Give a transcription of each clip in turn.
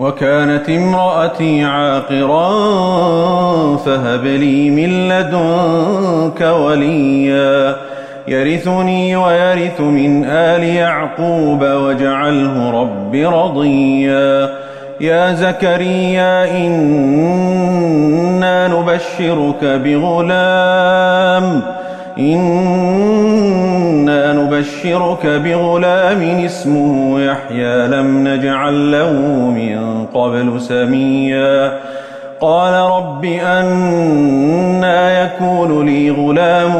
وكانت امرأتي عاقرا فهب لي من لدنك وليا. يرثني ويرث من آل يعقوب واجعله رب رضيا. يا زكريا إنا نبشرك بغلام. إنا نبشرك بغلام اسمه يحيى لم نجعل له من قبل سميا قال رب أنا يكون لي غلام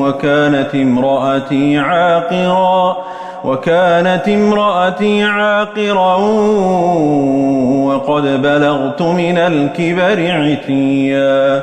وكانت امرأتي عاقرا وكانت امرأتي عاقرا وقد بلغت من الكبر عتيا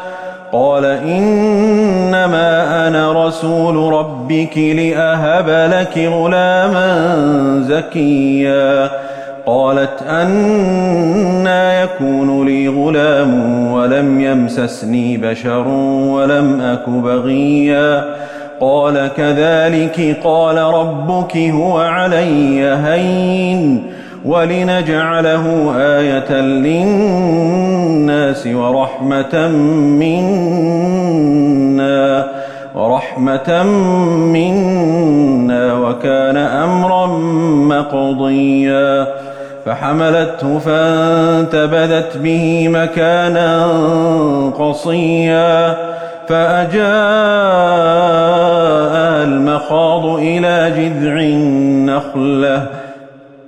قال إنما أنا رسول ربك لأهب لك غلاما زكيا. قالت أنا يكون لي غلام ولم يمسسني بشر ولم أك بغيا. قال كذلك قال ربك هو علي هين. ولنجعله آية للناس ورحمة منا ورحمة منا وكان أمرا مقضيا فحملته فانتبذت به مكانا قصيا فأجاء المخاض إلى جذع النخلة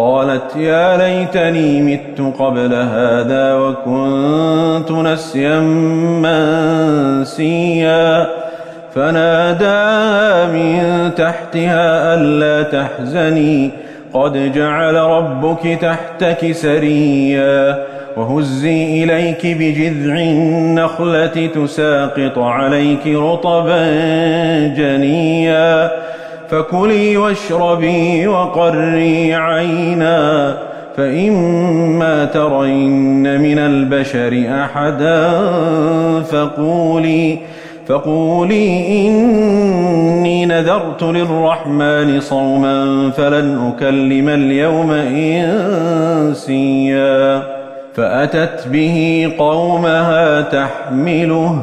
قالت يا ليتني مت قبل هذا وكنت نسيا منسيا. فنادى من تحتها ألا تحزني. قد جعل ربك تحتك سريا. وهزي إليك بجذع النخلة تساقط عليك رطبا جنيا. فكلي واشربي وقري عينا فإما ترين من البشر أحدا فقولي فقولي إني نذرت للرحمن صوما فلن أكلم اليوم إنسيا. فأتت به قومها تحمله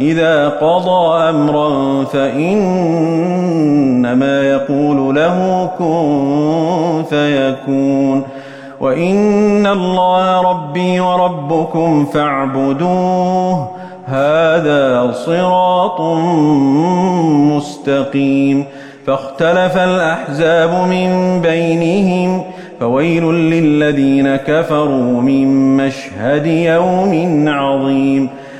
إذا قضى أمرا فإنما يقول له كن فيكون وإن الله ربي وربكم فاعبدوه هذا صراط مستقيم فاختلف الأحزاب من بينهم فويل للذين كفروا من مشهد يوم عظيم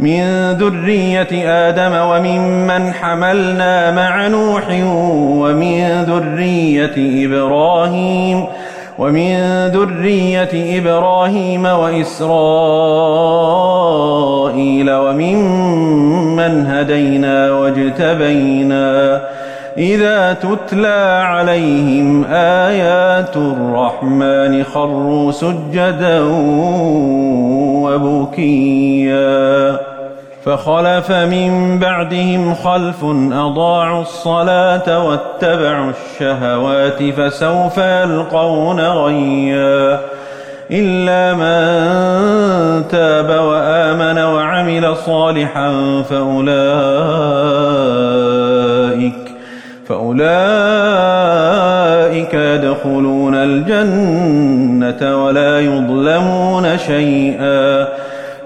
من ذرية آدم وممن حملنا مع نوح ومن ذرية إبراهيم ومن ذرية إبراهيم وإسرائيل وممن هدينا واجتبينا إذا تتلى عليهم آيات الرحمن خروا سجدا وبكيا فخلف من بعدهم خلف أضاعوا الصلاة واتبعوا الشهوات فسوف يلقون غيا إلا من تاب وآمن وعمل صالحا فأولئك فأولئك يدخلون الجنة ولا يظلمون شيئا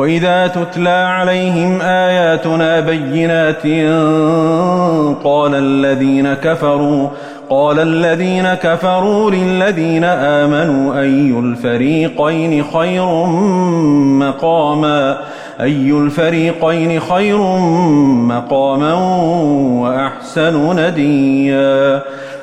وإذا تتلى عليهم آياتنا بينات قال الذين كفروا قال الذين كفروا للذين آمنوا أي الفريقين خير مقاما أي الفريقين خير مقاما وأحسن نديا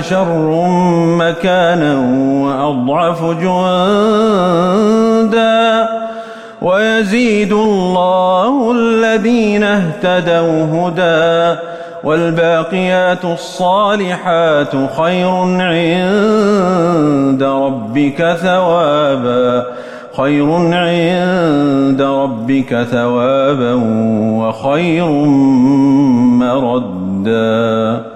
شر مكانا وأضعف جندا ويزيد الله الذين اهتدوا هدى والباقيات الصالحات خير عند ربك ثوابا خير عند ربك ثوابا وخير مردا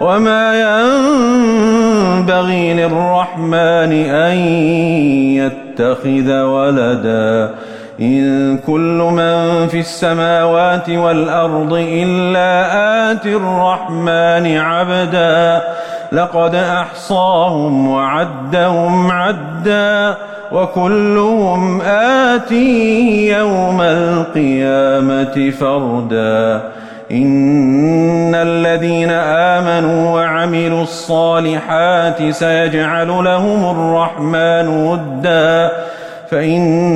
وما ينبغي للرحمن أن يتخذ ولدا إن كل من في السماوات والأرض إلا آتي الرحمن عبدا لقد أحصاهم وعدهم عدا وكلهم آتي يوم القيامة فردا إن الذين آمنوا وعملوا الصالحات سيجعل لهم الرحمن ودا فإنما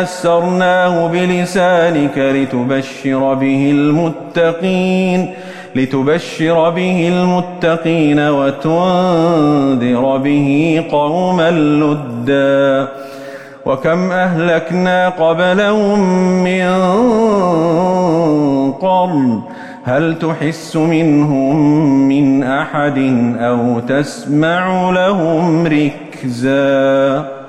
يسرناه بلسانك لتبشر به المتقين لتبشر به المتقين وتنذر به قوما لدا وكم أهلكنا قبلهم من قرن هل تحس منهم من أحد أو تسمع لهم ركزاً